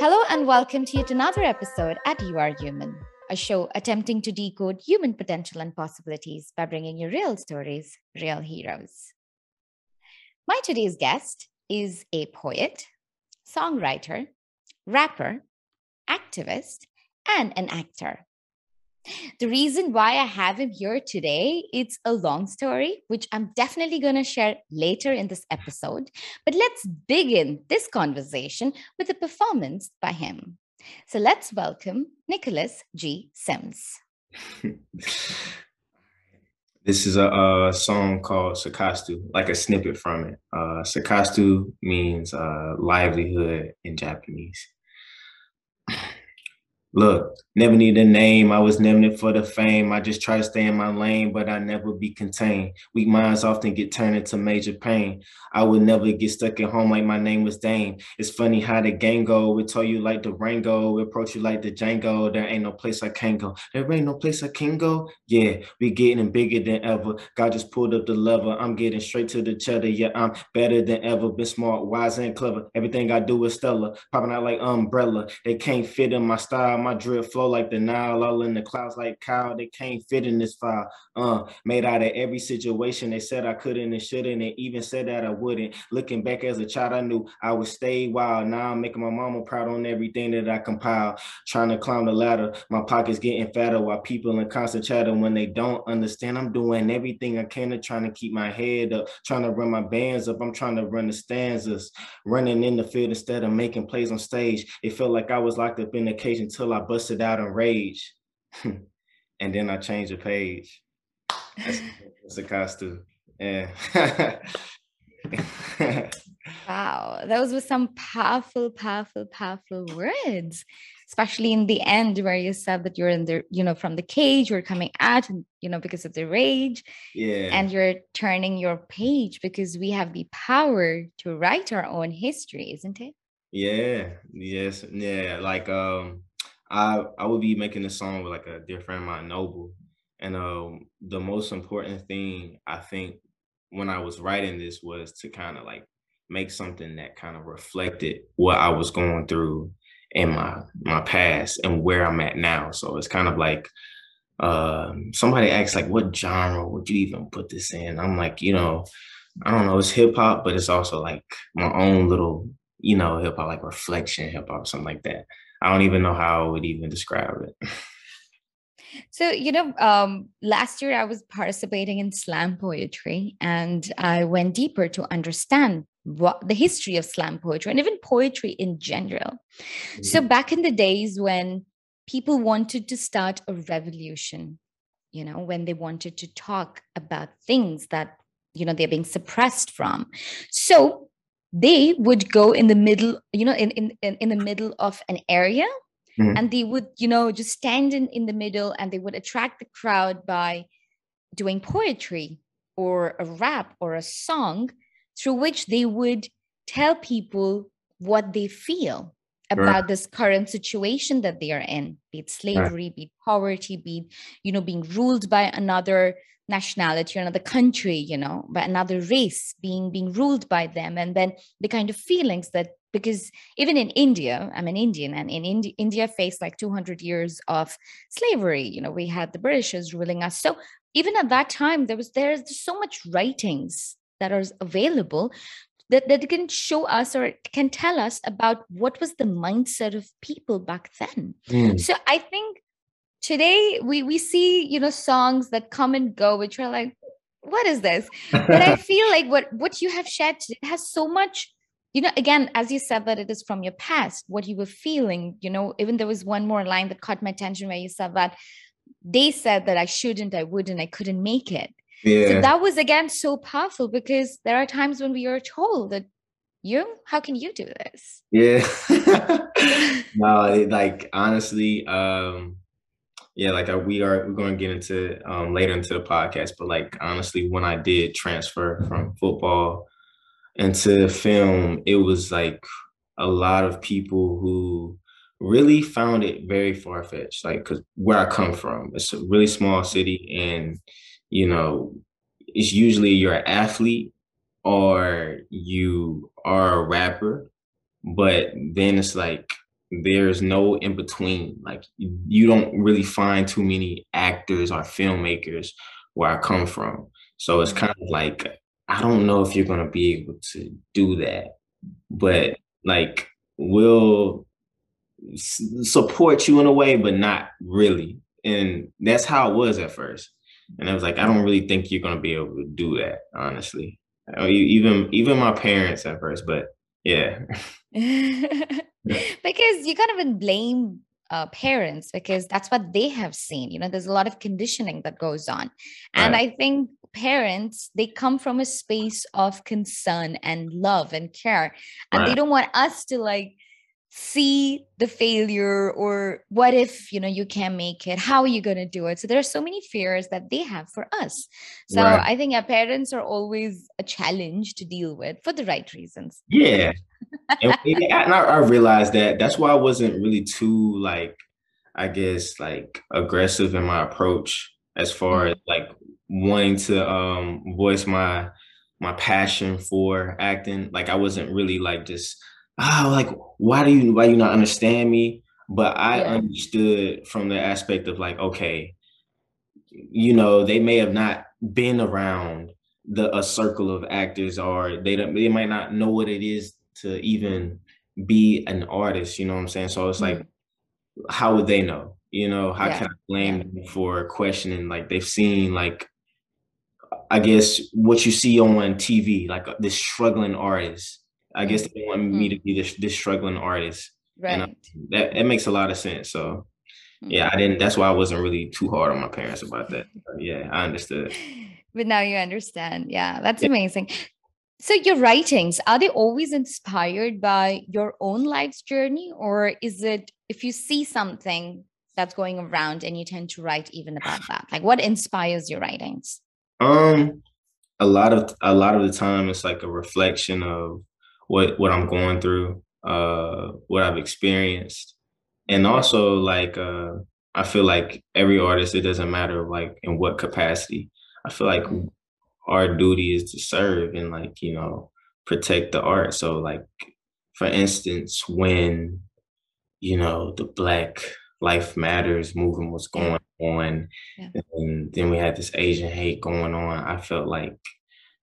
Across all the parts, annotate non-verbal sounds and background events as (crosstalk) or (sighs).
Hello and welcome to yet another episode at You Are Human, a show attempting to decode human potential and possibilities by bringing you real stories, real heroes. My today's guest is a poet, songwriter, rapper, activist, and an actor. The reason why I have him here today, it's a long story, which I'm definitely going to share later in this episode. But let's begin this conversation with a performance by him. So let's welcome Nicholas G. Sims. (laughs) this is a, a, song called Sakastu, like a snippet from it. Uh, Sakastu means uh, livelihood in Japanese. Look, never need a name. I was never for the fame. I just try to stay in my lane, but I never be contained. Weak minds often get turned into major pain. I would never get stuck at home like my name was Dame. It's funny how the gang go. We tell you like the Rango. We approach you like the Django. There ain't no place I can go. There ain't no place I can go. Yeah, we getting bigger than ever. God just pulled up the lever. I'm getting straight to the cheddar. Yeah, I'm better than ever. Been smart, wise, and clever. Everything I do is stellar. Popping out like umbrella. They can't fit in my style my drip flow like the Nile, all in the clouds like Kyle. They can't fit in this file. Uh, made out of every situation. They said I couldn't and shouldn't, and even said that I wouldn't. Looking back as a child, I knew I would stay wild. Now I'm making my mama proud on everything that I compile. Trying to climb the ladder, my pockets getting fatter while people in constant chatter when they don't understand. I'm doing everything I can to trying to keep my head up, trying to run my bands up. I'm trying to run the stanzas, running in the field instead of making plays on stage. It felt like I was locked up in the cage until I busted out in rage. (laughs) and then I changed the page. That's, (laughs) a costume. Yeah. (laughs) wow. Those were some powerful, powerful, powerful words. Especially in the end where you said that you're in the, you know, from the cage, you're coming out and you know, because of the rage. Yeah. And you're turning your page because we have the power to write our own history, isn't it? Yeah. Yes. Yeah. Like um I I would be making a song with like a dear friend of mine, Noble. And um, the most important thing I think when I was writing this was to kind of like make something that kind of reflected what I was going through in my my past and where I'm at now. So it's kind of like uh, somebody asks like, what genre would you even put this in? I'm like, you know, I don't know, it's hip hop, but it's also like my own little, you know, hip hop like reflection hip hop, something like that. I don't even know how I would even describe it. So, you know, um, last year I was participating in slam poetry and I went deeper to understand what the history of slam poetry and even poetry in general. Mm-hmm. So, back in the days when people wanted to start a revolution, you know, when they wanted to talk about things that, you know, they're being suppressed from. So, they would go in the middle you know in in in the middle of an area mm-hmm. and they would you know just stand in in the middle and they would attract the crowd by doing poetry or a rap or a song through which they would tell people what they feel about right. this current situation that they are in be it slavery right. be it poverty be it you know being ruled by another nationality or another country you know by another race being being ruled by them. And then the kind of feelings that because even in india i'm an indian and in Indi- india faced like 200 years of slavery you know we had the britishers ruling us. So even at that time there was there's so much writings that are available that, that can show us or can tell us about what was the mindset of people back then. Mm. so i think today we we see you know songs that come and go which are like what is this? But i (laughs) feel like what what you have shared it has so much you know again as you said that it is from your past what you were feeling you know even there was one more line that caught my attention where you said that they said that i shouldn't i wouldn't i couldn't make it. Yeah. so that was again so powerful because there are times when we are told that you how can you do this? Yeah. (laughs) No like honestly um yeah, like uh, we are we're going to get into um, later into the podcast, but like honestly, when I did transfer from football into film, it was like a lot of people who really found it very far fetched. Like, cause where I come from, it's a really small city, and you know, it's usually you're an athlete or you are a rapper, but then it's like there's no in between. Like you don't really find too many actors or filmmakers where I come from. So it's mm-hmm. kind of like I don't know if you're gonna be able to do that, but like we'll support you in a way, but not really. And that's how it was at first. And I was like, I don't really think you're gonna be able to do that, honestly. Even even my parents at first, but yeah. (laughs) (laughs) because you can't even blame uh, parents because that's what they have seen. You know, there's a lot of conditioning that goes on. And right. I think parents, they come from a space of concern and love and care. And right. they don't want us to like see the failure or what if you know you can't make it? How are you going to do it? So there are so many fears that they have for us. So right. i think our parents are always a challenge to deal with for the right reasons. Yeah. And, and I, I realized that. That's why i wasn't really too like i guess like aggressive in my approach as far mm-hmm. as like wanting to um voice my my passion for acting. Like i wasn't really like just oh, like why do you why you not understand me? But I yeah. understood from the aspect of like, okay, you know, they may have not been around the a circle of actors, or they don't they might not know what it is to even be an artist. You know what I'm saying? So it's mm-hmm. like, how would they know? You know, how yeah. can I blame them for questioning? Like they've seen like I guess what you see on TV, like this struggling artist I guess they want mm-hmm. me to be this this struggling artist. Right. I, that that makes a lot of sense. So mm-hmm. yeah, I didn't that's why I wasn't really too hard on my parents about that. (laughs) But yeah, I understood. But now you understand. Yeah, that's yeah. amazing. So your writings, are they always inspired by your own life's journey? Or is it if you see something that's going around and you tend to write even about that? Like what inspires your writings? Um a lot of a lot of the time it's like a reflection of what what I'm going through, uh, what I've experienced, and also like uh, I feel like every artist, it doesn't matter like in what capacity. I feel like our duty is to serve and like you know protect the art. So like for instance, when you know the Black Life Matters movement was going on, yeah. and then we had this Asian hate going on, I felt like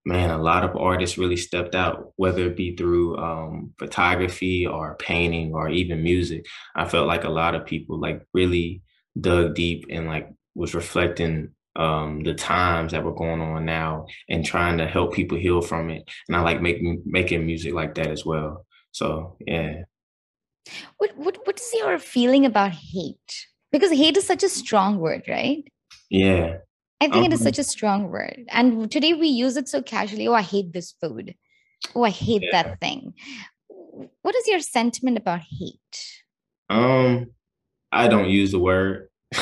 man, a lot of artists really stepped out, whether it be through um, photography or painting or even music. I felt like a lot of people like really dug deep and like was reflecting um, the times that were going on now and trying to help people heal from it. And I like making making music like that as well. So yeah. What what what is your feeling about hate? Because hate is such a strong word, right? Yeah. I think it is such a strong word. And today we use it so casually. Oh, I hate this food. Oh, I hate yeah. that thing. What is your sentiment about hate? Um, I don't use the word. (laughs)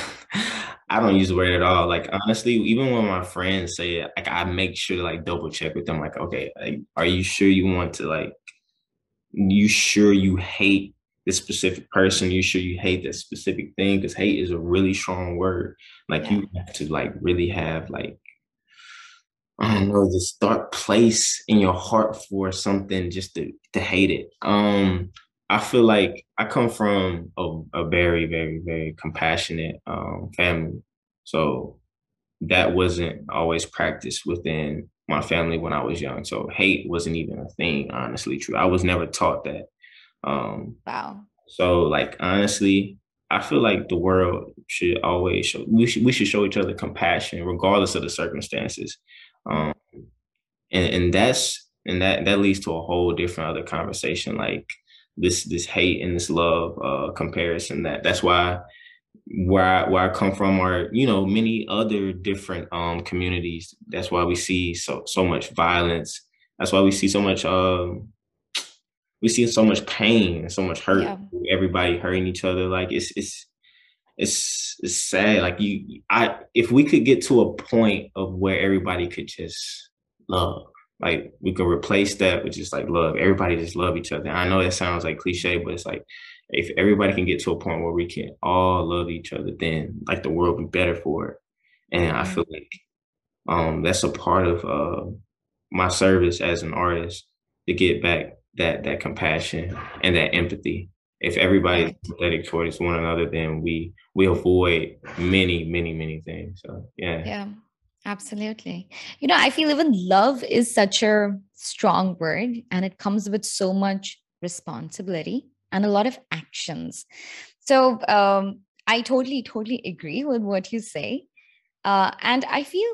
I don't use the word at all. Like honestly, even when my friends say it, like I make sure to like double check with them. Like, okay, like, are you sure you want to like? You sure you hate this specific person, you sure you hate this specific thing because hate is a really strong word. Like yeah. you have to like really have like I don't know this dark place in your heart for something just to to hate it. Um, I feel like I come from a, a very very very compassionate um, family, so that wasn't always practiced within my family when I was young. So hate wasn't even a thing, honestly. True, I was never taught that. Um, wow. So like honestly, I feel like the world should always show we should we should show each other compassion regardless of the circumstances. Um, and and that's and that that leads to a whole different other conversation like this this hate and this love uh comparison that that's why where I, where I come from are you know many other different um communities that's why we see so so much violence that's why we see so much um we see so much pain, and so much hurt, yeah. everybody hurting each other. Like it's it's it's it's sad. Like you, I if we could get to a point of where everybody could just love, like we could replace that with just like love. Everybody just love each other. I know that sounds like cliche, but it's like if everybody can get to a point where we can all love each other, then like the world be better for it. And I feel like um that's a part of uh my service as an artist to get back that that compassion and that empathy if everybody's empathetic towards one another, then we we avoid many, many, many things. So yeah. Yeah. Absolutely. You know, I feel even love is such a strong word and it comes with so much responsibility and a lot of actions. So um, I totally, totally agree with what you say. Uh, and I feel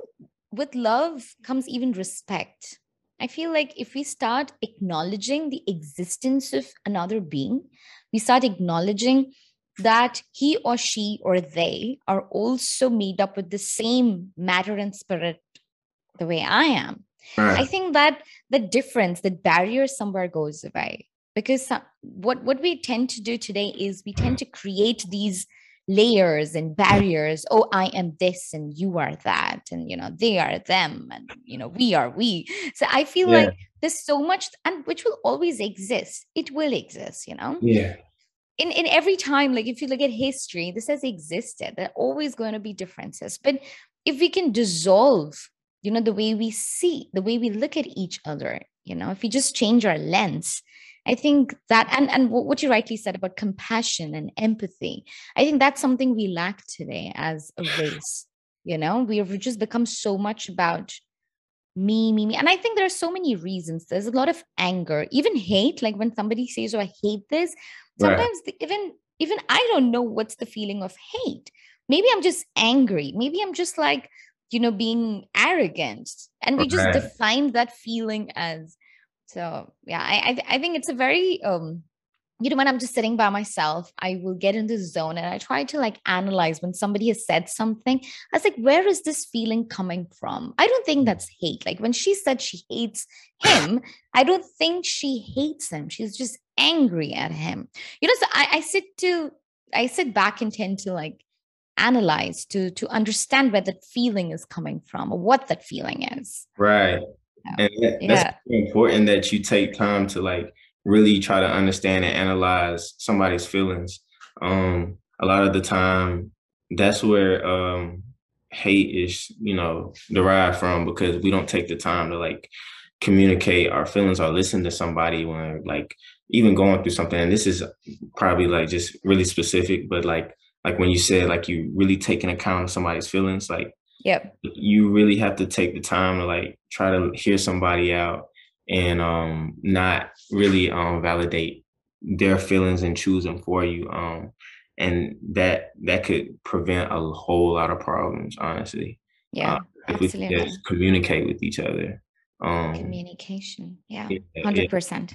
with love comes even respect. I feel like if we start acknowledging the existence of another being, we start acknowledging that he or she or they are also made up with the same matter and spirit the way I am. Right. I think that the difference, the barrier somewhere goes away because what, what we tend to do today is we tend to create these layers and barriers. Oh i am this and you are that. And you know they are them and you know we are we. So i feel yeah. like there's so much and which will always exist. It will exist you know? Yeah. In, in every time like if you look at history this has existed. There are always going to be differences. But if we can dissolve you know the way we see the way we look at each other you know if we just change our lens I think that, and, and what you rightly said about compassion and empathy, I think that's something we lack today as a (sighs) race. You know, we've just become so much about me, me, me. And I think there are so many reasons. There's a lot of anger, even hate. Like when somebody says, Oh, I hate this, sometimes right. the, even even I don't know what's the feeling of hate. Maybe I'm just angry. Maybe I'm just like, you know, being arrogant. And we okay. just define that feeling as so yeah i i, I think it's a very um you know when i'm just sitting by myself i will get in this zone and i try to like analyze when somebody has said something. I was like where is this feeling coming from? I don't think that's hate. Like when she said she hates him i don't think she hates him. She's just angry at him. You know so i, I sit to i sit back and tend to like analyze to to understand where that feeling is coming from or what that feeling is. Right and that, yeah. that's important that you take time to like really try to understand and analyze somebody's feelings. Um, a lot of the time, that's where um, hate is, you know, derived from because we don't take the time to like communicate our feelings or listen to somebody when like even going through something. And this is probably like just really specific, but like like when you said like you really taking account of somebody's feelings, like Yep. You really have to take the time to like try to hear somebody out and um not really um validate their feelings and choose them for you. Um and that that could prevent a whole lot of problems, honestly. Yeah. Uh, if absolutely. we just communicate with each other. Um communication. Yeah. Hundred percent.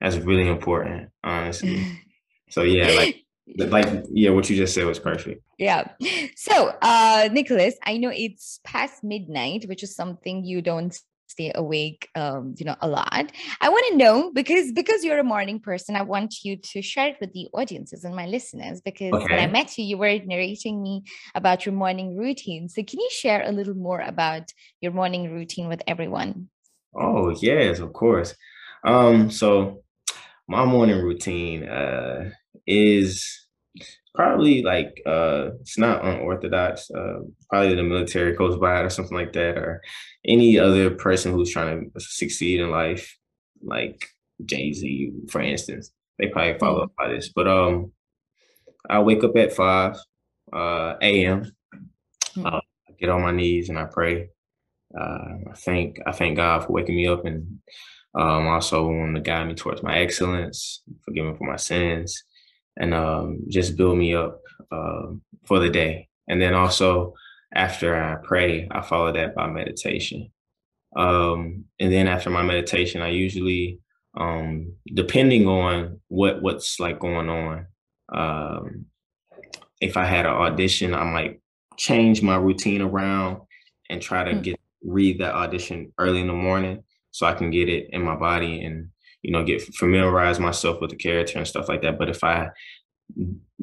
That's really important, honestly. (laughs) so yeah, like like yeah what you just said was perfect. Yeah. So uh nicholas i know it's past midnight which is something you don't stay awake um you know a lot. I want to know because because you're a morning person i want you to share it with the audiences and my listeners because okay. when i met you you were narrating me about your morning routine. So can you share a little more about your morning routine with everyone? Oh yes of course. Um so my morning routine uh is probably like uh it's not unorthodox uh probably the military goes by it or something like that or any other person who's trying to succeed in life like jay-z for instance they probably follow up by this. But um i wake up at 5 uh am mm-hmm. uh, I get on my knees and i pray. Uh i thank i thank god for waking me up and um also want to guide me towards my excellence forgive me for my sins and um, just build me up uh, for the day. And then also after I pray, I follow that by meditation. Um, and then after my meditation, I usually, um, depending on what what's like going on, um, if I had an audition, I might change my routine around and try to mm. get read that audition early in the morning so I can get it in my body and you know, get familiarize myself with the character and stuff like that. But if I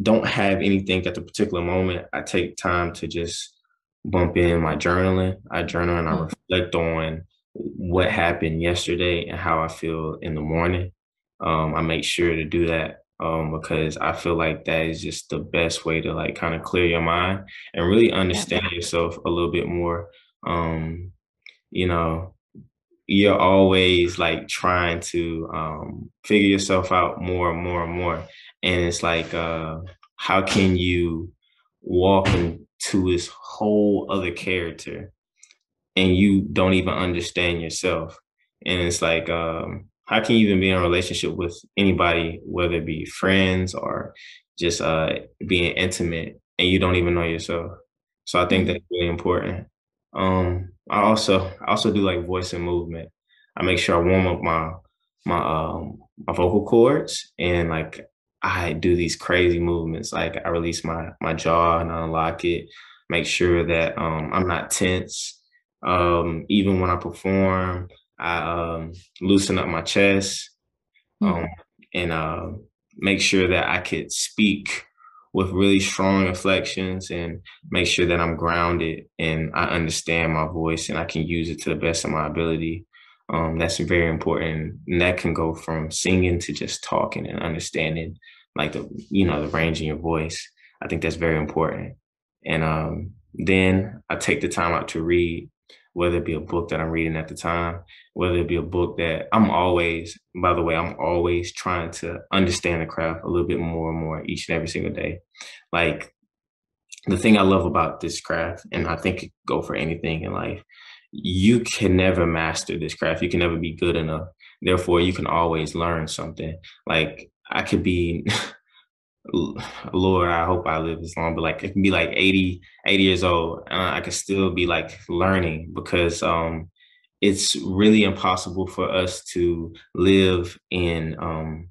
don't have anything at the particular moment, I take time to just bump in my journaling. I journal and I mm. reflect on what happened yesterday and how I feel in the morning. Um, I make sure to do that um, because I feel like that is just the best way to like kind of clear your mind and really understand yourself a little bit more. Um, you know, you're always like trying to um, figure yourself out more and more and more. and it's like uh how can you walk into this whole other character and you don't even understand yourself and it's like um how can you even be in a relationship with anybody whether it be friends or just uh being intimate and you don't even know yourself so i think mm-hmm. that's really important um i also I also do like voice and movement i make sure i warm up my my um my vocal cords and like I do these crazy movements. Like I release my my jaw and I unlock it, make sure that um, I'm not tense. Um, even when I perform, I um, loosen up my chest mm-hmm. and uh, make sure that I could speak with really strong inflections and make sure that I'm grounded and I understand my voice and I can use it to the best of my ability. Um, that's very important. And that can go from singing to just talking and understanding like the you know the range in your voice. I think that's very important. And um, then I take the time out to read, whether it be a book that I'm reading at the time, whether it be a book that I'm always, by the way, I'm always trying to understand the craft a little bit more and more each and every single day. Like the thing I love about this craft, and I think it go for anything in life, you can never master this craft. You can never be good enough. Therefore, you can always learn something. Like I could be, (laughs) Lord, I hope I live this long, but like it can be like 80, 80 years old. And I can still be like learning because um, it's really impossible for us to live in um,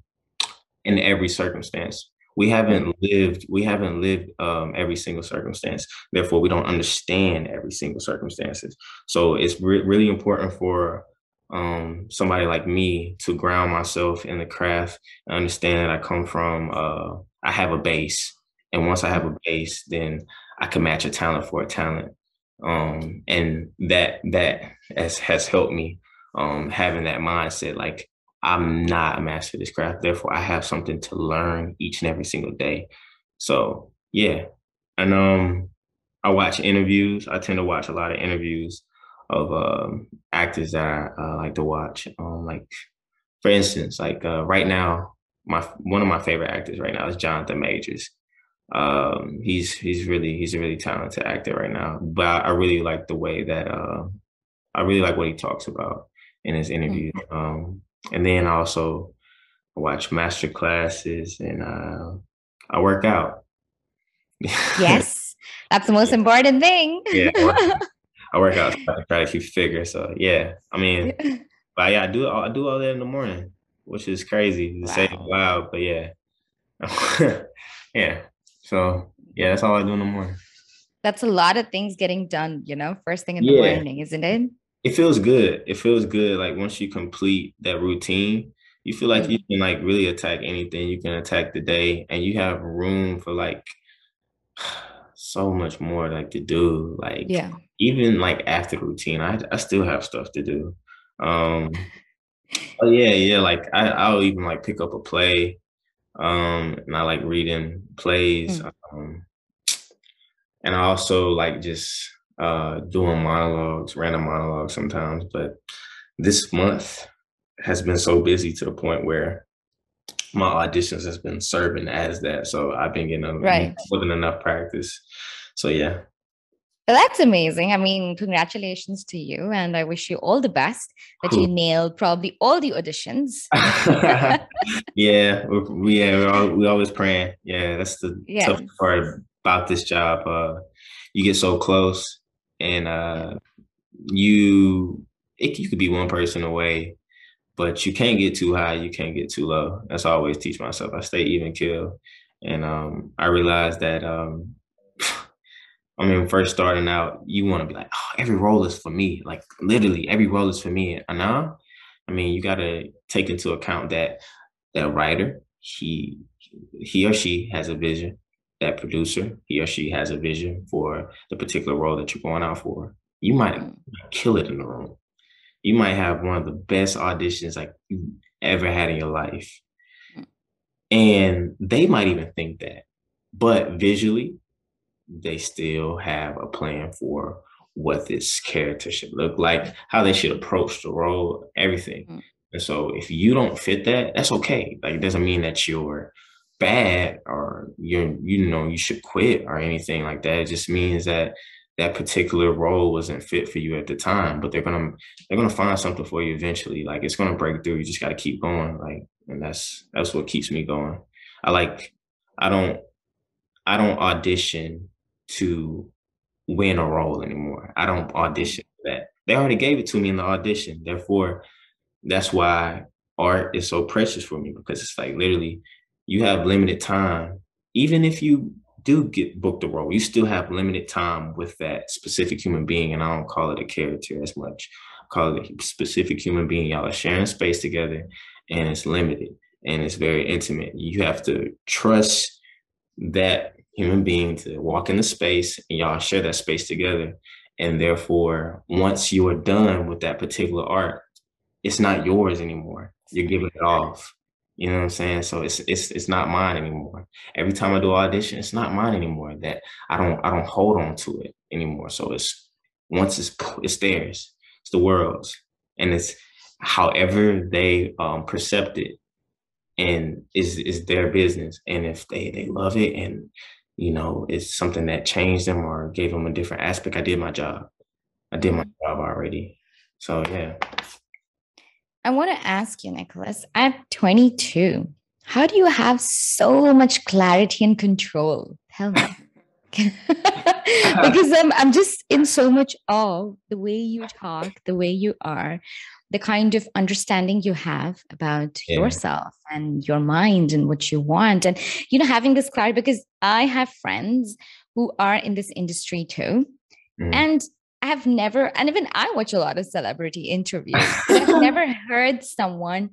in every circumstance. We haven't lived, we haven't lived um, every single circumstance. Therefore, we don't understand every single circumstances. So it's re- really important for um, somebody like me to ground myself in the craft and understand that I come from, uh, I have a base. And once I have a base, then I can match a talent for a talent. Um, and that, that has, has helped me, um, having that mindset, like I'm not a master of this craft. Therefore I have something to learn each and every single day. So yeah. And, um, I watch interviews. I tend to watch a lot of interviews of um, actors that I uh, like to watch. Um, like for instance, like uh, right now, my one of my favorite actors right now is Jonathan Majors. Um, he's he's really he's a really talented actor right now. But I, I really like the way that uh, I really like what he talks about in his interviews. Mm-hmm. Um, and then also I watch master classes and uh, I work out. yes, (laughs) that's the most important thing. yeah, I work out (laughs) try to keep figure. So yeah, I mean, but yeah, I do I do all that in the morning, which is crazy to wow. say loud, but yeah, (laughs) yeah. So yeah, that's all I do in the morning. That's a lot of things getting done, you know, first thing in the yeah. morning, isn't it? It feels good. It feels good. Like once you complete that routine, you feel like mm-hmm. you can like really attack anything. You can attack the day, and you have room for like (sighs) so much more like to do. Like yeah, even like after the routine, I I still have stuff to do. Um oh yeah, yeah, like I, I'll even like pick up a play. Um and I like reading plays. Mm. Um and I also like just uh doing monologues, random monologues sometimes. But this month has been so busy to the point where my auditions has been serving as that. So I've been getting right. more than enough practice. So yeah. Well, that's amazing. I mean, congratulations to you, and I wish you all the best that cool. you nailed probably all the auditions. (laughs) yeah, we yeah we're all, we always praying. Yeah, that's the yeah. tough part about this job. Uh, you get so close, and uh, you it, you could be one person away but you can't get too high, you can't get too low. That's I always teach myself. I stay even kill. And um, I realized that um, I mean, first starting out, you want to be like, oh, every role is for me. Like literally, every role is for me. And now, I mean, you got to take into account that that writer, he he or she has a vision. That producer, he or she has a vision for the particular role that you're going out for. You might mm. kill it in the room you might have one of the best auditions like you ever had in your life. And they might even think that. But visually, they still have a plan for what this character should look like, how they should approach the role, everything. Mm-hmm. And so if you don't fit that, that's okay. Like it doesn't mean that you're bad or you're you know you should quit or anything like that. It just means that that particular role wasn't fit for you at the time, but they're gonna they're gonna find something for you eventually. Like it's gonna break through. You just gotta keep going. Like, and that's that's what keeps me going. I like I don't I don't audition to win a role anymore. I don't audition for that. They already gave it to me in the audition. Therefore, that's why art is so precious for me because it's like literally you have limited time. Even if you do get booked a role, you still have limited time with that specific human being. And I don't call it a character as much. I call it a specific human being. Y'all are sharing space together and it's limited and it's very intimate. You have to trust that human being to walk in the space and y'all share that space together. And therefore, once you are done with that particular art, it's not yours anymore. You're giving it off. You know what I'm saying? So it's it's it's not mine anymore. Every time I do audition, it's not mine anymore. That I don't I don't hold on to it anymore. So it's once it's it's theirs. It's the world's, and it's however they um percept it, and is is their business. And if they they love it, and you know it's something that changed them or gave them a different aspect, I did my job. I did my mm-hmm. job already. So yeah. I want to ask you, Nicholas, at 22, how do you have so much clarity and control? Tell me. (laughs) because (laughs) I'm, I'm just in so much awe the way you talk, the way you are, the kind of understanding you have about yeah. yourself and your mind and what you want. And, you know, having this clarity because I have friends who are in this industry too. Mm. And I have never, and even I watch a lot of celebrity (laughs) interviews. I've never heard someone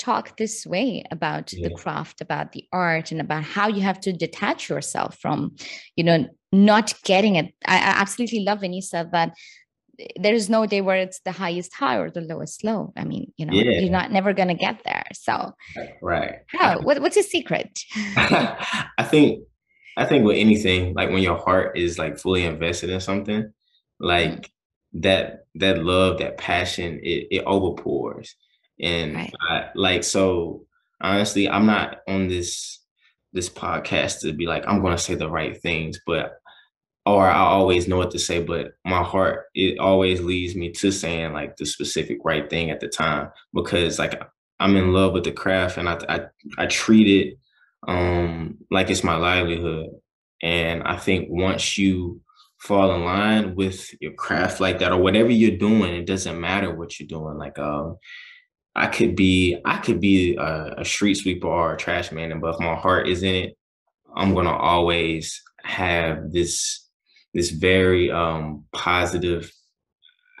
talk this way about yeah. the craft, about the art, and about how you have to detach yourself from, you know, not getting it. I, I absolutely love when you said that there is no day where it's the highest high or the lowest low. I mean, you know, yeah. you're not never gonna get there. So, right. Oh, what, what's your secret? (laughs) I think, I think with anything, like when your heart is like fully invested in something, like mm-hmm. that that love that passion it, it overpours and right. I, like so honestly i'm not on this this podcast to be like i'm going to say the right things but or i always know what to say but my heart it always leads me to saying like the specific right thing at the time because like i'm in love with the craft and i i, I treat it um like it's my livelihood and i think once you fall in line with your craft like that or whatever you're doing it doesn't matter what you're doing like um i could be i could be a, a street sweeper or a trash man and but if my heart is in it i'm gonna always have this this very um positive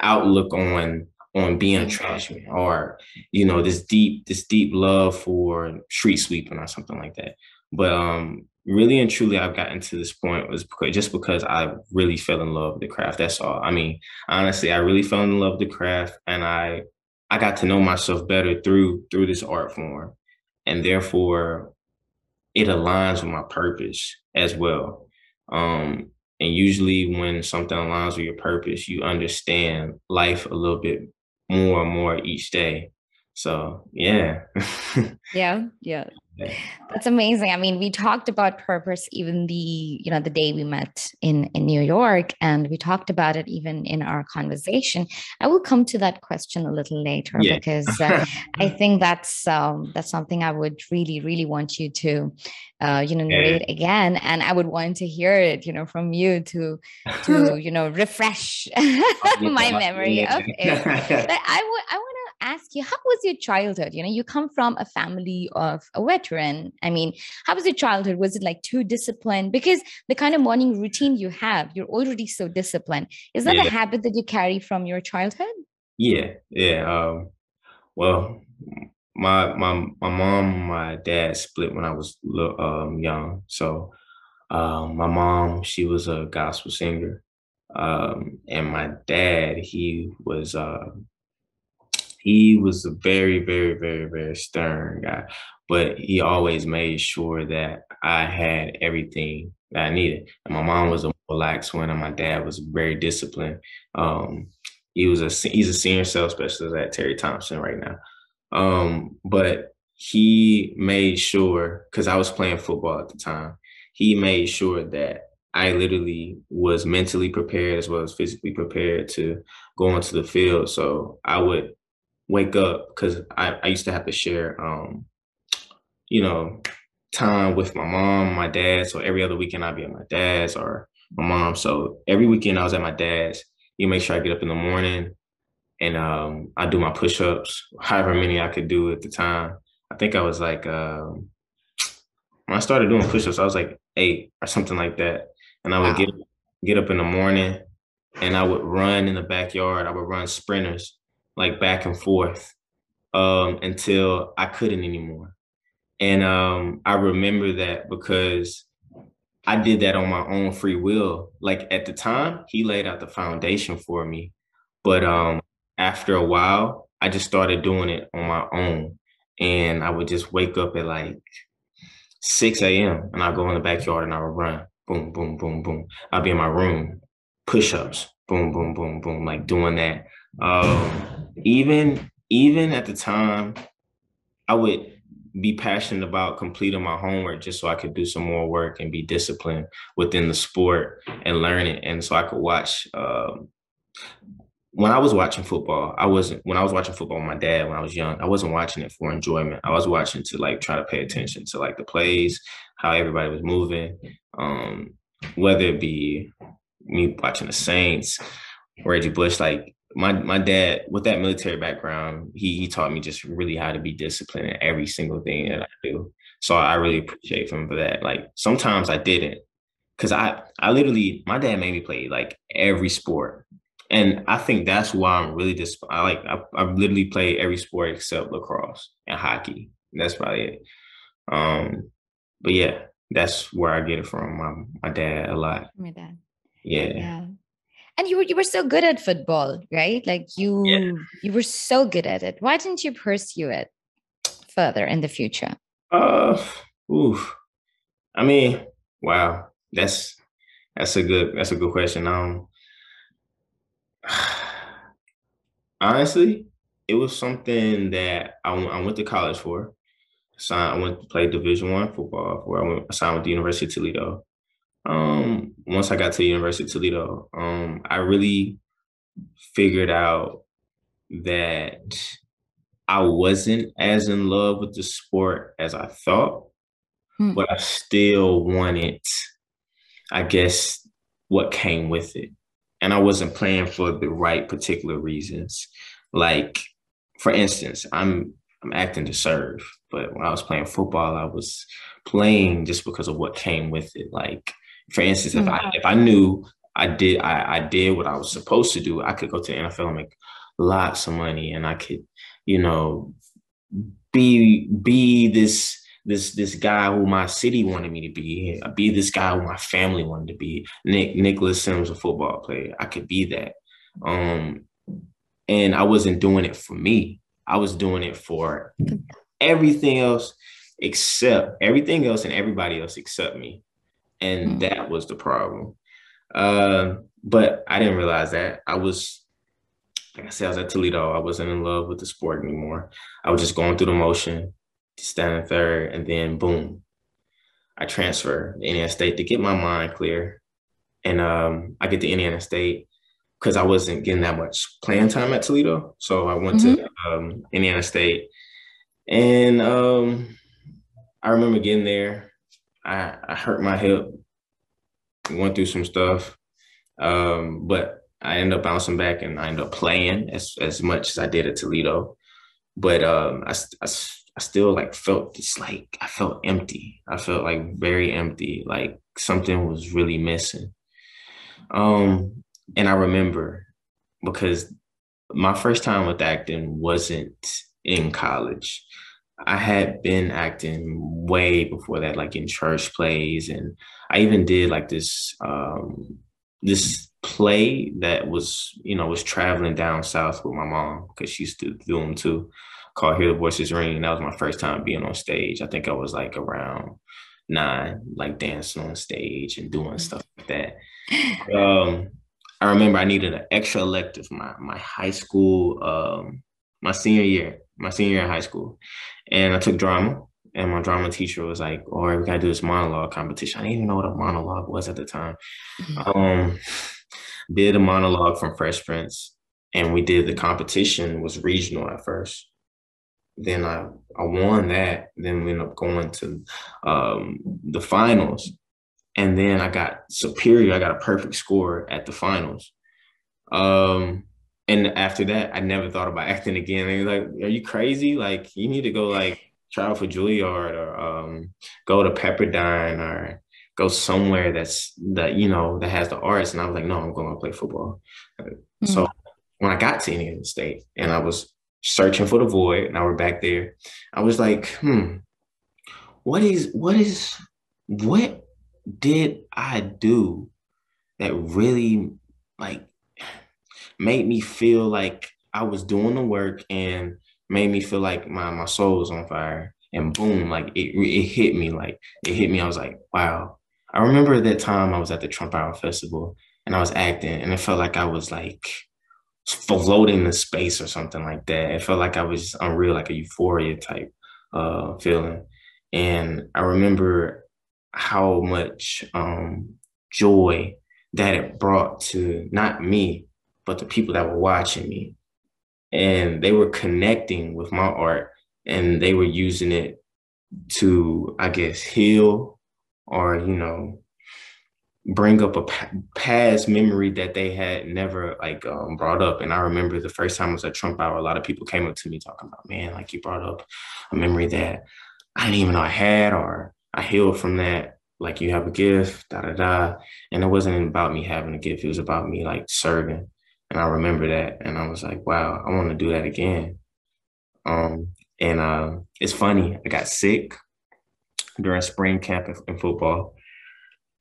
outlook on on being a trash man or you know this deep this deep love for street sweeping or something like that but um really and truly I've gotten to this point was because, just because I really fell in love with the craft. That's all. I mean, honestly, I really fell in love with the craft and I I got to know myself better through through this art form. And therefore it aligns with my purpose as well. Um, and usually when something aligns with your purpose, you understand life a little bit more and more each day. So (laughs) yeah. yeah, yeah. That's amazing. I mean, we talked about purpose even the, you know, the day we met in in New York and we talked about it even in our conversation. I will come to that question a little later yeah. because uh, (laughs) I think that's um, that's something I would really really want you to uh, you know narrate yeah. again and I would want to hear it, you know, from you to (laughs) to, you know, refresh my memory of it. But I would I want ask you, how was your childhood? You know, you come from a family of a veteran. I mean, how was your childhood? Was it like too disciplined? Because the kind of morning routine you have, you're already so disciplined. Is that yeah. a habit that you carry from your childhood? Yeah, yeah. Um, well, my my my mom, my dad split when I was um, young. So um, my mom, she was a gospel singer, um, and my dad, he was uh, he was a very, very, very, very stern guy, but he always made sure that I had everything that I needed. And my mom was a relaxed one, and my dad was very disciplined. Um, he was a he's a senior sales specialist at Terry Thompson right now. Um, but he made sure because I was playing football at the time. He made sure that I literally was mentally prepared as well as physically prepared to go onto the field. So I would wake up because I, I used to have to share, um, you know, time with my mom, my dad. So every other weekend I'd be at my dad's or my mom. So every weekend I was at my dad's. You make sure I get up in the morning and um, I do my push-ups, however many I could do at the time. I think I was like um, when I started doing push-ups, I was like eight or something like that. And I would wow. get get up in the morning and I would run in the backyard. I would run sprinters like back and forth um, until I couldn't anymore. And um, I remember that because I did that on my own free will. Like at the time, he laid out the foundation for me. But um, after a while, I just started doing it on my own. And I would just wake up at like 6 a.m. and I'd go in the backyard and I would run. Boom, boom, boom, boom. I'd be in my room, push ups, boom, boom, boom, boom, like doing that. Um, even even at the time, I would be passionate about completing my homework just so I could do some more work and be disciplined within the sport and learn it. And so I could watch. Um, when I was watching football, I wasn't when I was watching football with my dad when I was young, I wasn't watching it for enjoyment. I was watching to like try to pay attention to like the plays, how everybody was moving, um, whether it be me watching the Saints, Reggie Bush, like my my dad with that military background, he he taught me just really how to be disciplined in every single thing that I do. So I really appreciate him for that. Like sometimes I didn't, cause I I literally my dad made me play like every sport, and I think that's why I'm really just I like I, I literally play every sport except lacrosse and hockey. That's probably it. Um, but yeah, that's where I get it from. My my dad a lot. My dad. Yeah. Yeah and you were you were so good at football right? Like you yeah. you were so good at it. Why didn't you pursue it further in the future? Uh oof. I mean wow. That's that's a good that's a good question. Um (sighs) honestly it was something that I, I went to college for. I went to play division one football where I went I signed with the University of Toledo um, once I got to the University of Toledo, um, I really figured out that I wasn't as in love with the sport as I thought, hmm. but I still wanted, I guess, what came with it. And I wasn't playing for the right particular reasons. Like, for instance, I'm I'm acting to serve, but when I was playing football, I was playing just because of what came with it. Like for instance, if I mm-hmm. if I knew I did I, I did what I was supposed to do, I could go to the NFL and make lots of money, and I could, you know, be be this this this guy who my city wanted me to be, be this guy who my family wanted to be. Nick Nicholas Sims, a football player, I could be that. Um, and I wasn't doing it for me. I was doing it for everything else except everything else and everybody else except me and mm-hmm. that was the problem. Uh, but I didn't realize that I was, like I said, I was at Toledo. I wasn't in love with the sport anymore. I was just going through the motion, standing third, and then boom, I transfer to Indiana State to get my mind clear, and um, I get to Indiana State because I wasn't getting that much playing time at Toledo. So I went mm-hmm. to um, Indiana State, and um, I remember getting there I, I hurt my hip, went through some stuff, um, but I ended up bouncing back and I ended up playing as as much as I did at Toledo. But um, I, I, I still like felt this like I felt empty. I felt like very empty, like something was really missing. Um, and I remember because my first time with acting wasn't in college. I had been acting way before that, like in church plays, and I even did like this um, this play that was you know was traveling down south with my mom because she used to do them too, called "Hear the Voices Ring." That was my first time being on stage. I think I was like around nine, like dancing on stage and doing stuff like that. Um, I remember I needed an extra elective my my high school um, my senior year my senior year in high school, and I took drama. And my drama teacher was like, "All right, we gotta do this monologue competition." I didn't even know what a monologue was at the time. Mm-hmm. Um, did a monologue from Fresh Prince, and we did the competition was regional at first. Then I I won that. Then we ended up going to um, the finals, and then I got superior. I got a perfect score at the finals. Um, and after that, I never thought about acting again. Were like, "Are you crazy? Like, you need to go like try out for Juilliard or um, go to Pepperdine or go somewhere that's that you know that has the arts." And I was like, "No, I'm going to play football." Mm-hmm. So when I got to Indiana State and I was searching for the void and I were back there, I was like, "Hmm, what is what is what did I do that really like made me feel like I was doing the work and made me feel like my my soul was on fire. And boom like it it hit me like it hit me. I was like wow. I remember that time I was at the Trumbauer Festival and I was acting and it felt like I was like floating in space or something like that. It felt like I was unreal like a euphoria type uh feeling. And I remember how much um, joy that it brought to not me, but the people that were watching me. And they were connecting with my art and they were using it to, I guess, heal or, you know, bring up a past memory that they had never like um, brought up. And I remember the first time I was at Trumbauer, a lot of people came up to me talking about, man, like you brought up a memory that I didn't even know I had, or I healed from that. Like you have a gift, da da da. And it wasn't about me having a gift. It was about me like serving. And I remember that. And I was like, wow, I want to do that again. Um, and uh, it's funny, I got sick during spring camp in football.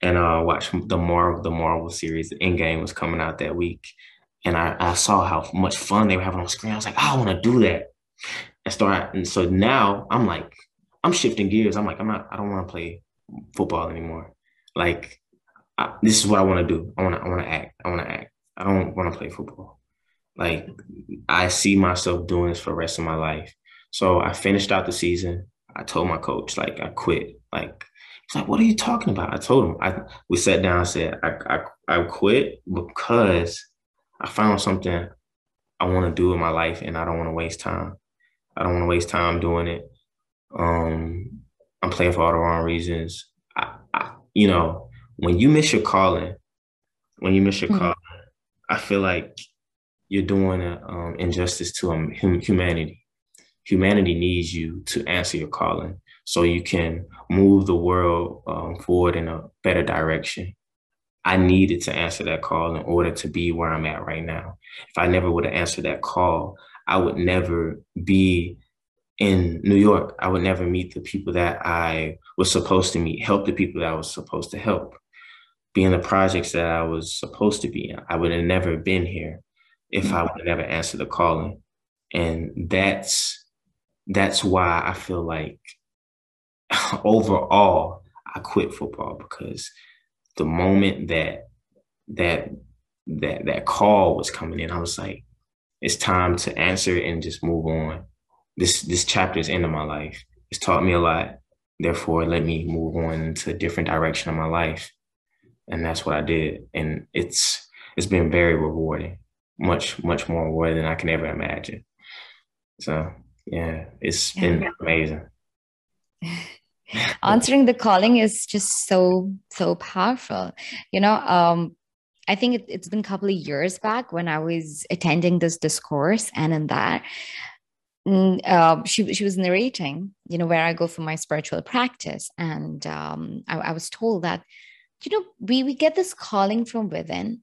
And I uh, watched the Marvel, the Marvel series, the Endgame was coming out that week. And I, I saw how much fun they were having on screen. I was like, I want to do that. And start and so now I'm like I'm shifting gears. I'm like, I'm not, I don't want to play football anymore. Like, I, this is what I want to do. I want to, I want to act. I want to act. I don't want to play football. Like, I see myself doing this for the rest of my life. So I finished out the season. I told my coach, like, I quit. Like, he's like, what are you talking about? I told him. I we sat down. and said, I, I, I quit because I found something I want to do in my life, and I don't want to waste time. I don't want to waste time doing it. Um, I'm playing for all the wrong reasons. I, I, you know, when you miss your calling, when you miss your mm-hmm. calling, I feel like you're doing an um, injustice to um, humanity. Humanity needs you to answer your calling so you can move the world um, forward in a better direction. I needed to answer that call in order to be where I'm at right now. If I never would have answered that call, I would never be in New York, I would never meet the people that I was supposed to meet, help the people that I was supposed to help, in the projects that I was supposed to be in. I would have never been here if I would have never answered the calling. And that's that's why I feel like (laughs) overall I quit football because the moment that that that that call was coming in, I was like, it's time to answer it and just move on this this chapter is into my life. It's taught me a lot. Therefore, let me move on into a different direction of my life. And that's what I did. And it's it's been very rewarding. Much, much more rewarding than I can ever imagine. So yeah, it's been amazing. (laughs) Answering the calling is just so, so powerful. You know, um, I think it, has been a couple of years back when I was attending this discourse, and in that, uh, she she was narrating, you know, where I go for my spiritual practice, and um, I, I was told that, you know, we we get this calling from within,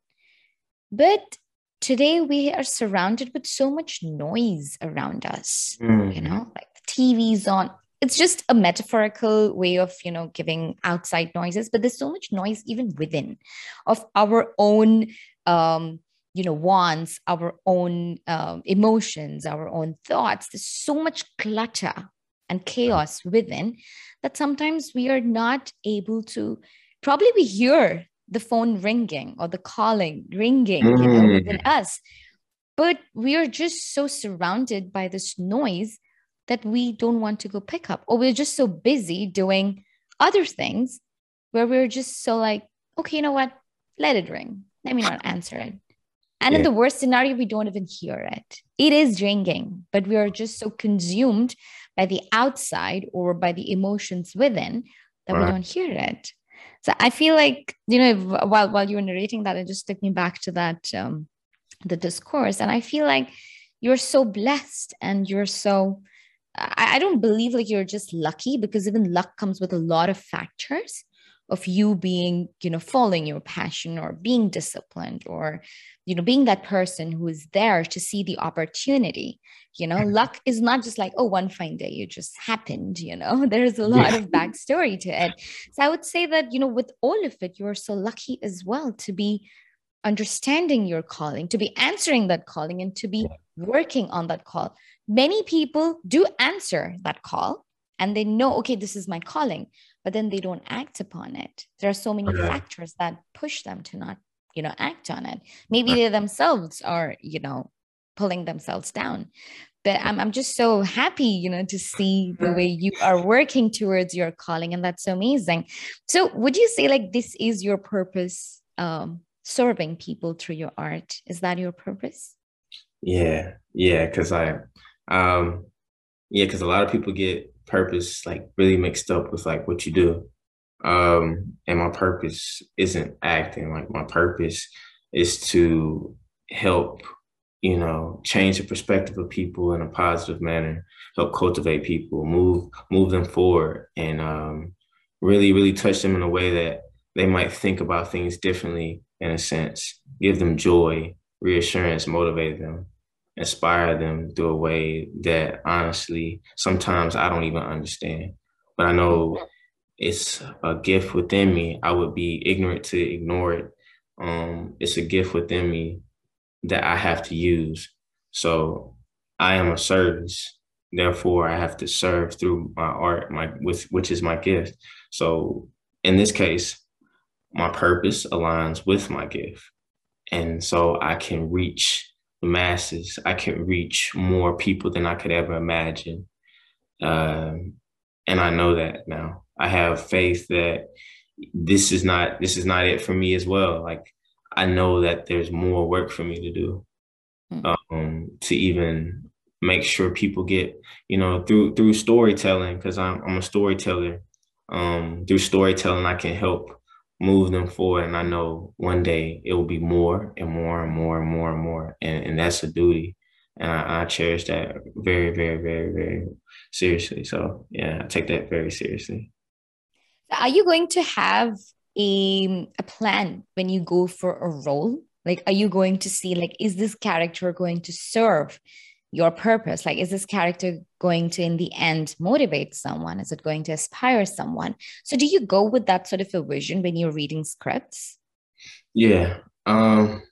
but today we are surrounded with so much noise around us. Mm. You know, like the TV's on. It's just a metaphorical way of you know giving outside noises, but there's so much noise even within, of our own um, you know wants our own uh, emotions our own thoughts there's so much clutter and chaos within that sometimes we are not able to probably we hear the phone ringing or the calling ringing mm. you know, within mm. us but we are just so surrounded by this noise that we don't want to go pick up, or we're just so busy doing other things where we're just so like, okay, you know what? Let it ring. Let me not answer it. And yeah. in the worst scenario, we don't even hear it. It is ringing, but we are just so consumed by the outside or by the emotions within that right. we don't hear it. So I feel like, you know, while, while you were narrating that, it just took me back to that, um, the discourse. And I feel like you're so blessed and you're so, I, I don't believe like you're just lucky because even luck comes with a lot of factors of you being you know following your passion or being disciplined or you know being that person who is there to see the opportunity you know? (laughs) Luck is not just like oh one fine day it just happened you know? (laughs) There's a lot of backstory to it. So i would say that you know with all of it you're so lucky as well to be understanding your calling to be answering that calling and to be working on that call. Many people do answer that call and they know okay this is my calling but then they don't act upon it. There are so many okay. factors that push them to not you know act on it. Maybe they themselves are you know pulling themselves down. But I'm, I'm just so happy you know to see the way you are working towards your calling and that's so amazing. So would you say like this is your purpose um serving people through your art? Is that your purpose? Yeah. Yeah because i um yeah because a lot of people get purpose like really mixed up with like what you do. Um, and my purpose isn't acting. Like my purpose is to help, you know, change the perspective of people in a positive manner, help cultivate people, move move them forward, and um, really, really touch them in a way that they might think about things differently. In a sense, give them joy, reassurance, motivate them inspire them through a way that honestly sometimes I don't even understand. But I know it's a gift within me. I would be ignorant to ignore it. Um, it's a gift within me that I have to use. So I am a service. Therefore, I have to serve through my art, my with which is my gift. So in this case, my purpose aligns with my gift. And so I can reach the masses. I can reach more people than I could ever imagine. Um, and I know that now. I have faith that this is not this is not it for me as well. Like I know that there's more work for me to do mm. um, to even make sure people get you know through through storytelling because I'm I'm a storyteller. Um, through storytelling, I can help move them forward. And I know one day it will be more and more and more and more and more. And, and that's a duty. And I, I cherish that very, very, very, very seriously. So yeah, I take that very seriously. Are you going to have a, a plan when you go for a role? Like, are you going to see, like, is this character going to serve your purpose like is this character going to in the end motivate someone is it going to inspire someone so do you go with that sort of a vision when you're reading scripts yeah um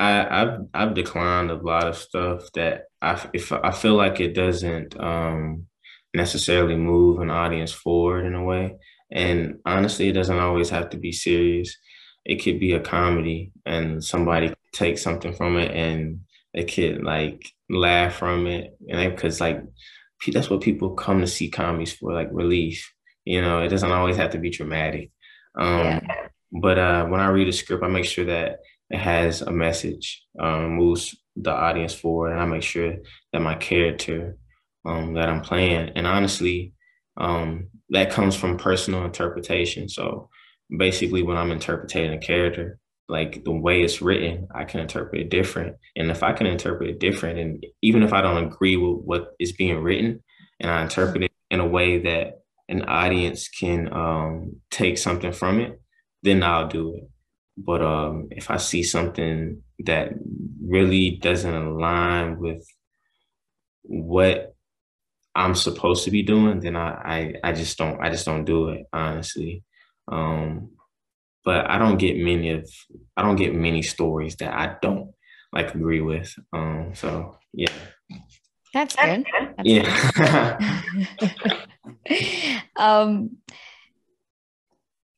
I, I've I've declined a lot of stuff that I if I feel like it doesn't um, necessarily move an audience forward in a way. And honestly, it doesn't always have to be serious. It could be a comedy, and somebody take something from it and they could like laugh from it, and because like that's what people come to see comedies for, like relief. You know, it doesn't always have to be dramatic. Um, yeah. But uh, when I read a script, I make sure that it has a message, um, moves the audience forward, and I make sure that my character um, that I'm playing, and honestly, um, that comes from personal interpretation. So basically, when I'm interpreting a character, like the way it's written, I can interpret it different. And if I can interpret it different, and even if I don't agree with what is being written, and I interpret it in a way that an audience can um, take something from it, then I'll do it. But um, if I see something that really doesn't align with what I'm supposed to be doing, then I, I, I just don't I just don't do it honestly. Um, but I don't get many of I don't get many stories that I don't like agree with. Um, so yeah. That's good. That's yeah. Good. (laughs) um,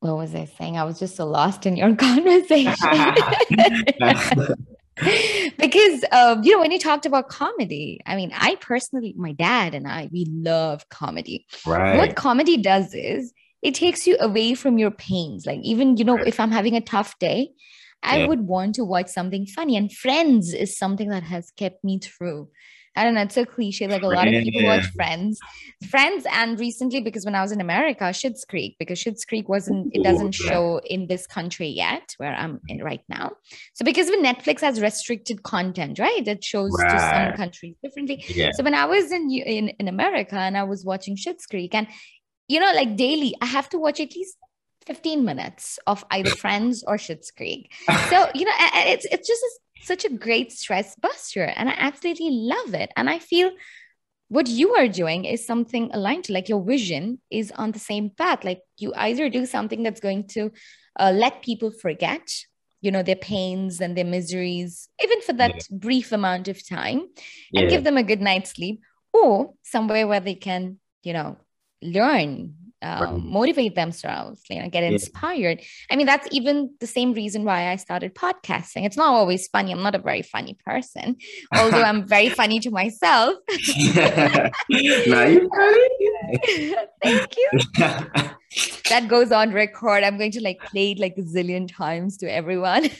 what was I saying? I was just so lost in your (laughs) conversation. (laughs) because um, you know when you talked about comedy i mean i personally my dad and i we love comedy right what comedy does is it takes you away from your pains like even you know right. if i'm having a tough day i yeah. would want to watch something funny and friends is something that has kept me through I don't know, it's so cliche. Like a lot of people watch Friends, Friends, and recently because when I was in America, Schitt's Creek, because Schitt's Creek wasn't, it doesn't show in this country yet, where I'm in right now. So because when Netflix has restricted content, right, it shows right. to some countries differently. Yeah. So when I was in in in America and I was watching Schitt's Creek, and you know, like daily, I have to watch at least 15 minutes of either Friends or Schitt's Creek. So, (laughs) you know, it's it's just such a great stress buster and I absolutely love it. And I feel what you are doing is something aligned to like your vision is on the same path. Like you either do something that's going to uh, let people forget you know their pains and their miseries even for that yeah. brief amount of time and yeah. give them a good night's sleep or somewhere where they can you know learn um, motivate themselves, you know, get inspired. Yeah. I mean, that's even the same reason why I started podcasting. It's not always funny. I'm not a very funny person, (laughs) although I'm very funny to myself. (laughs) (laughs) now you funny. Thank you. that goes on record. I'm going to like play it like a zillion times to everyone.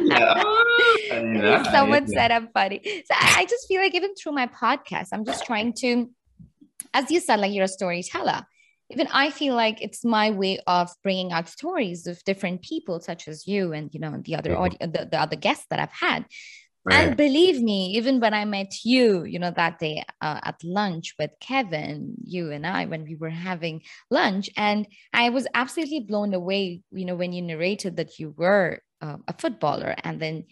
yeah. Someone said I'm funny. So I, I just feel like even through my podcast, I'm just trying to, as you said, like you're a storyteller even i feel like it's my way of bringing out stories of different people such as you and you know the other mm-hmm. audio, the, the other guests that i've had right. and believe me even when i met you you know that day uh, at lunch with kevin you and i when we were having lunch and i was absolutely blown away you know when you narrated that you were uh, a footballer and then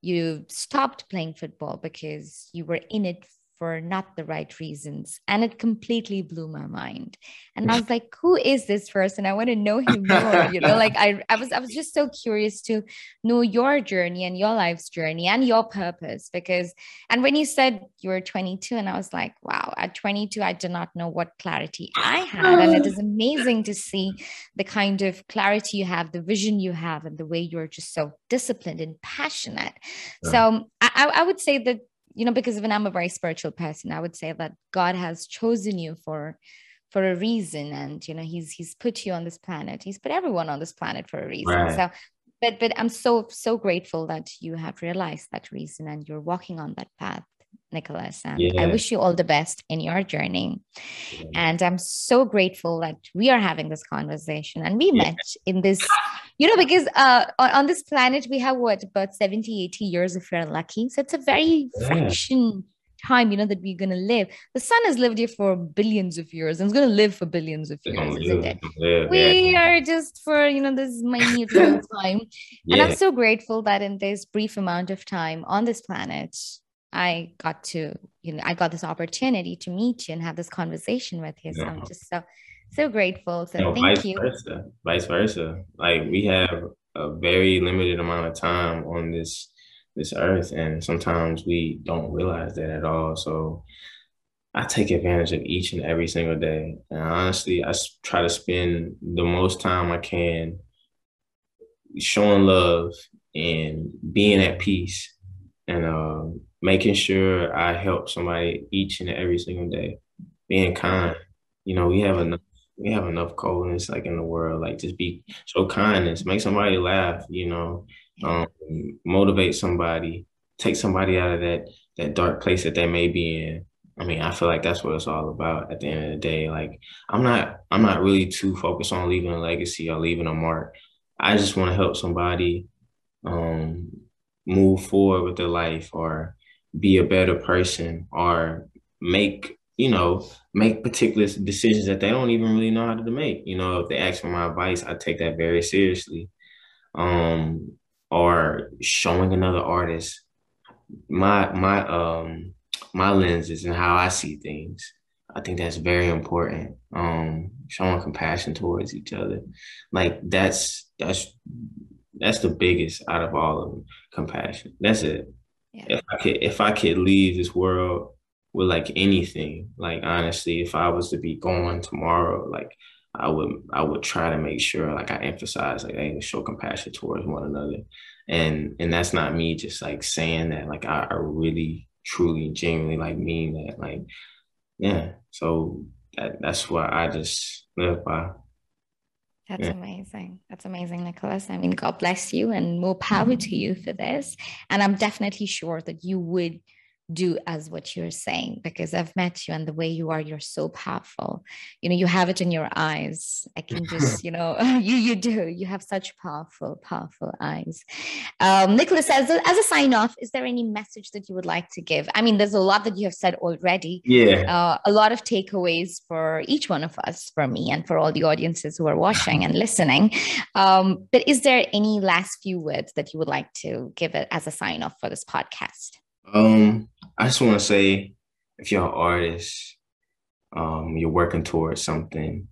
you stopped playing football because you were in it for not the right reasons. And it completely blew my mind. And I (laughs) was like, who is this person? I want to know him more. You know, like I, I was I was just so curious to know your journey and your life's journey and your purpose. Because and when you said you were 22, and I was like, wow, at 22, I did not know what clarity I had. And it is (laughs) amazing to see the kind of clarity you have, the vision you have, and the way you're just so disciplined and passionate. Yeah. So I, I would say that you know because even i'm a very spiritual person i would say that god has chosen you for for a reason and you know he's he's put you on this planet he's put everyone on this planet for a reason right. so but but i'm so so grateful that you have realized that reason and you're walking on that path Nicholas. And yeah. I wish you all the best in your journey. Yeah. And I'm so grateful that we are having this conversation and we yeah. met in this, you know, because uh, on, on, this planet, we have what, about 70, 80 years if you're lucky. So it's a very fraction time, you know, that we're going to live. The sun has lived here for billions of years and it's going to live for billions of years, isn't it? we are just for, you know, this minute (coughs) time. And I'm so grateful that in this brief amount of time on this planet, I got to, you know, I got this opportunity to meet you and have this conversation with you. So I'm just so, so grateful. So thank vice you. Versa, vice versa. Like we have a very limited amount of time on this this earth, and sometimes we don't realize that at all. So I take advantage of each and every single day. And honestly, I try to spend the most time I can showing love and being at peace and um, making sure I help somebody each and every single day, being kind. You know, we have enough we have enough coldness like in the world. Like just be show kindness, make somebody laugh. You know, um, motivate somebody, take somebody out of that that dark place that they may be in. I mean, I feel like that's what it's all about at the end of the day. Like I'm not I'm not really too focused on leaving a legacy or leaving a mark. I just want to help somebody um, move forward with their life or be a better person or make you know make particular decisions that they don't even really know how to make. You know if they ask for my advice i take that very seriously. Um or showing another artist my my um my lenses and how i see things. I think that's very important. Um showing compassion towards each other. Like that's that's that's the biggest out of all of them compassion. That's it. Yeah. If I could if I could leave this world with like anything, like honestly, if I was to be gone tomorrow, like I would I would try to make sure like I emphasize like I show compassion towards one another and and that's not me just like saying that like I, I really truly genuinely like mean that like yeah so that, that's what I just live by that's yeah. amazing. That's amazing, Nicholas. I mean, God bless you and more power mm-hmm. to you for this. And I'm definitely sure that you would do as what you're saying because I've met you and the way you are, you're so powerful. You know, you have it in your eyes. I can just, you know, (laughs) you you do. You have such powerful, powerful eyes. Um, Nicholas, as a, as a sign off, is there any message that you would like to give? I mean, there's a lot that you have said already. Yeah. Uh, a lot of takeaways for each one of us, for me, and for all the audiences who are watching and listening. Um, but is there any last few words that you would like to give it as a sign off for this podcast? Um, I just want to say, if you're an artist, um, you're working towards something,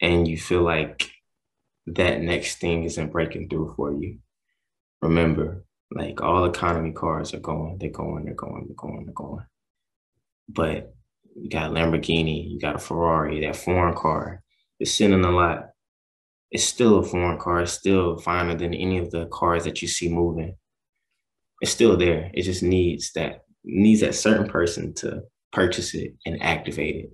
and you feel like that next thing isn't breaking through for you, remember, like all economy cars are going, they're going, they're going, they're going, they're going. But you got Lamborghini, you got a Ferrari, that foreign car, it's sitting a lot. It's still a foreign car. It's still finer than any of the cars that you see moving it's still there. It just needs that needs that certain person to purchase it and activate it.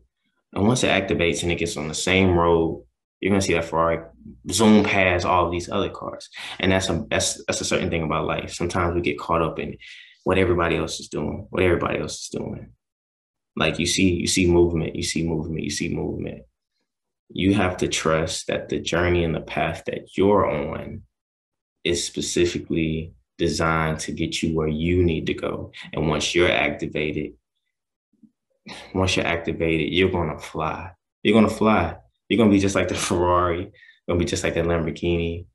And once it activates and it gets on the same road, you're gonna see that Ferrari zoom past all these other cars. And that's a that's that's a certain thing about life. Sometimes we get caught up in what everybody else is doing, what everybody else is doing. Like you see, you see movement, you see movement, you see movement. You have to trust that the journey and the path that you're on is specifically designed to get you where you need to go. And once you're activated, once you're activated, you're gonna fly. You're gonna fly. You're gonna be just like the Ferrari, you're gonna be just like the Lamborghini.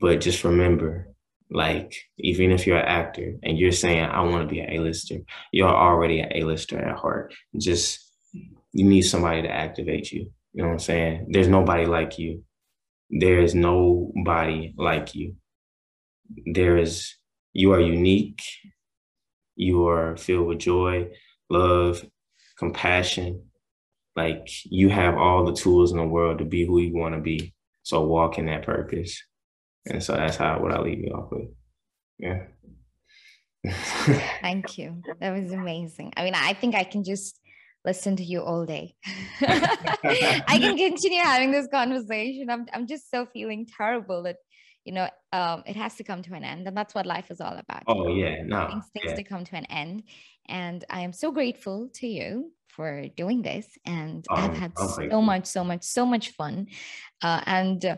But just remember, like, even if you're an actor and you're saying, I wanna be an A-lister, you're already an A-lister at heart. Just you need somebody to activate you. You know what I'm saying? There's nobody like you. There is nobody like you there is you are unique. You are filled with joy love compassion. Like you have all the tools in the world to be who you want to be. So walk in that purpose. And so that's how what i leave you off with. Yeah. (laughs) Thank you. That was amazing. I mean i think i can just listen to you all day. (laughs) I can (laughs) continue having this conversation. I'm, I'm just so feeling terrible that you know um, it has to come to an end and that's what life is all about oh yeah no things, things yeah. to come to an end and i am so grateful to you for doing this and um, i've had so much so much so much fun uh, and uh,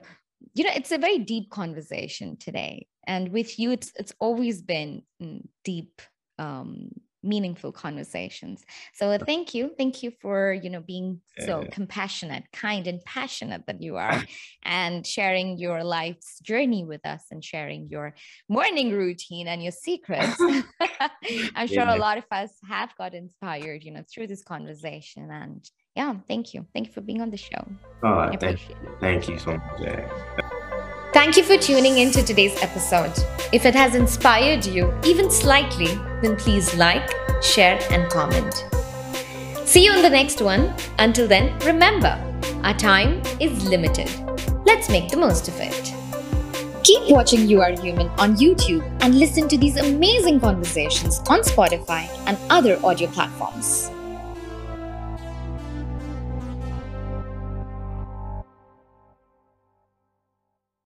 you know it's a very deep conversation today and with you it's it's always been mm, deep um, meaningful conversations. So thank you. Thank you for you know being so compassionate kind and passionate that you are (laughs) and sharing your life's journey with us and sharing your morning routine and your secrets. (laughs) (laughs) I'm sure yeah. a lot of us have got inspired you know through this conversation and yeah thank you. Thank you for being on the show. Oh, I thank, you. thank you so much Thank you for tuning in to today's episode. If it has inspired you, even slightly, then please like, share, and comment. See you on the next one. Until then, remember, our time is limited. Let's make the most of it. Keep watching You Are Human on YouTube and listen to these amazing conversations on Spotify and other audio platforms.